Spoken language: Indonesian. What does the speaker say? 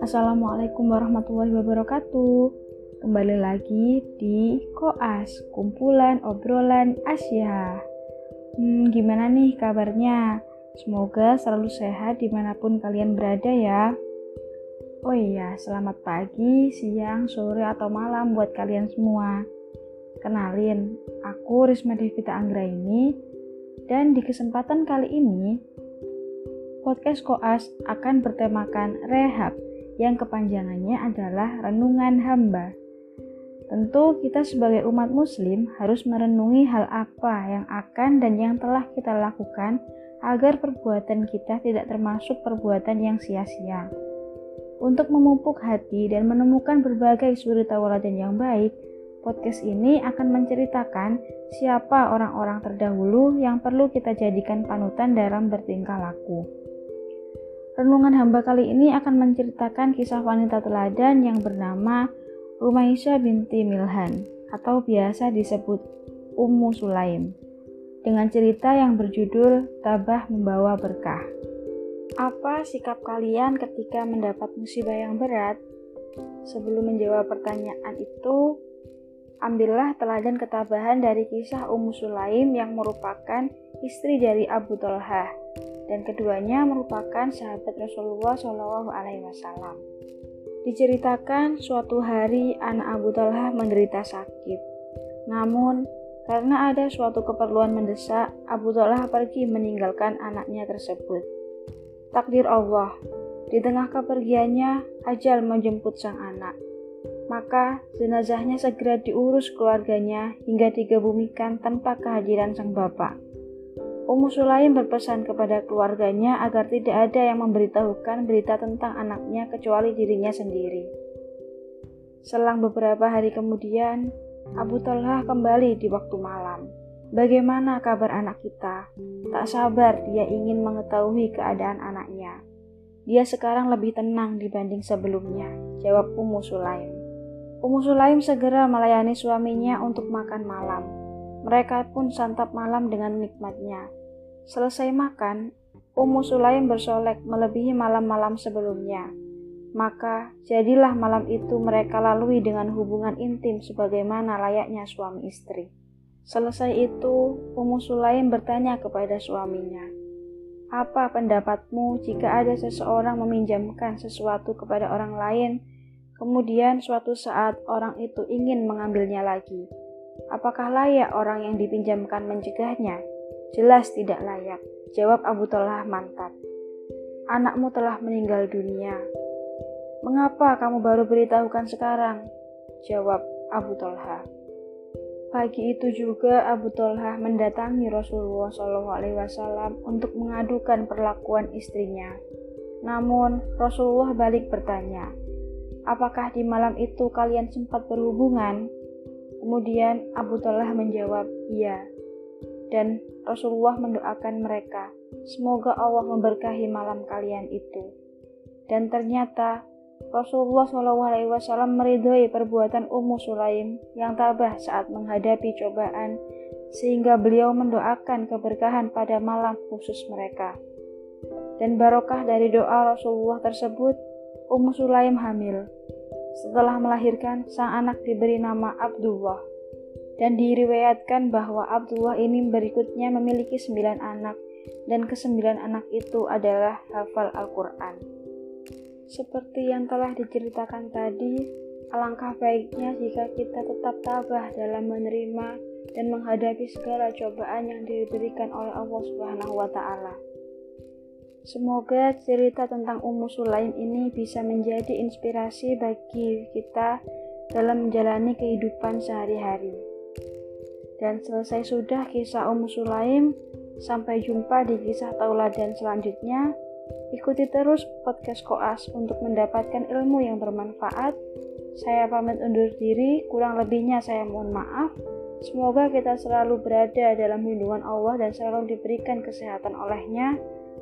Assalamualaikum warahmatullahi wabarakatuh. Kembali lagi di Koas, kumpulan obrolan Asia. Hmm, gimana nih kabarnya? Semoga selalu sehat di mana pun kalian berada ya. Oh iya, selamat pagi, siang, sore, atau malam buat kalian semua. Kenalin, aku Risma Devita Anggra ini, dan di kesempatan kali ini, podcast Koas akan bertemakan rehab, yang kepanjangannya adalah renungan hamba. Tentu kita sebagai umat muslim harus merenungi hal apa yang akan dan yang telah kita lakukan agar perbuatan kita tidak termasuk perbuatan yang sia-sia. Untuk memupuk hati dan menemukan berbagai suri tauladan yang baik, podcast ini akan menceritakan siapa orang-orang terdahulu yang perlu kita jadikan panutan dalam bertingkah laku. Renungan hamba kali ini akan menceritakan kisah wanita teladan yang bernama Rumaisya binti Milhan atau biasa disebut Ummu Sulaim dengan cerita yang berjudul Tabah Membawa Berkah. Apa sikap kalian ketika mendapat musibah yang berat? Sebelum menjawab pertanyaan itu, ambillah teladan ketabahan dari kisah Ummu Sulaim yang merupakan istri dari Abu Talha dan keduanya merupakan sahabat Rasulullah Shallallahu Alaihi Wasallam. Diceritakan suatu hari anak Abu Talha menderita sakit. Namun, karena ada suatu keperluan mendesak, Abu Talha pergi meninggalkan anaknya tersebut. Takdir Allah, di tengah kepergiannya, ajal menjemput sang anak. Maka jenazahnya segera diurus keluarganya hingga digebumikan tanpa kehadiran sang bapak. Ummu Sulaim berpesan kepada keluarganya agar tidak ada yang memberitahukan berita tentang anaknya kecuali dirinya sendiri. Selang beberapa hari kemudian, Abu Talha kembali di waktu malam. Bagaimana kabar anak kita? Tak sabar dia ingin mengetahui keadaan anaknya. Dia sekarang lebih tenang dibanding sebelumnya, jawab Ummu Sulaim. Ummu Sulaim segera melayani suaminya untuk makan malam. Mereka pun santap malam dengan nikmatnya. Selesai makan, Ummu Sulaim bersolek melebihi malam-malam sebelumnya. Maka jadilah malam itu mereka lalui dengan hubungan intim sebagaimana layaknya suami istri. Selesai itu, Ummu Sulaim bertanya kepada suaminya, "Apa pendapatmu jika ada seseorang meminjamkan sesuatu kepada orang lain, kemudian suatu saat orang itu ingin mengambilnya lagi? Apakah layak orang yang dipinjamkan mencegahnya?" "Jelas tidak layak," jawab Abu Talha mantap. "Anakmu telah meninggal dunia." "Mengapa kamu baru beritahukan sekarang?" jawab Abu Talha. Pagi itu juga Abu Talha mendatangi Rasulullah SAW untuk mengadukan perlakuan istrinya. Namun Rasulullah balik bertanya, apakah di malam itu kalian sempat berhubungan? Kemudian Abu Talha menjawab, iya. Dan Rasulullah mendoakan mereka, semoga Allah memberkahi malam kalian itu. Dan ternyata Rasulullah SAW meridhoi perbuatan Ummu Sulaim yang tabah saat menghadapi cobaan, sehingga beliau mendoakan keberkahan pada malam khusus mereka. Dan barokah dari doa Rasulullah tersebut, Ummu Sulaim hamil. Setelah melahirkan, sang anak diberi nama Abdullah. Dan diriwayatkan bahwa Abdullah ini berikutnya memiliki sembilan anak, dan kesembilan anak itu adalah hafal Al-Quran. Seperti yang telah diceritakan tadi, alangkah baiknya jika kita tetap tabah dalam menerima dan menghadapi segala cobaan yang diberikan oleh Allah Subhanahu wa taala. Semoga cerita tentang Ummu Sulaim ini bisa menjadi inspirasi bagi kita dalam menjalani kehidupan sehari-hari. Dan selesai sudah kisah Ummu Sulaim, sampai jumpa di kisah tauladan selanjutnya. Ikuti terus podcast Koas untuk mendapatkan ilmu yang bermanfaat. Saya pamit undur diri, kurang lebihnya saya mohon maaf. Semoga kita selalu berada dalam lindungan Allah dan selalu diberikan kesehatan olehnya.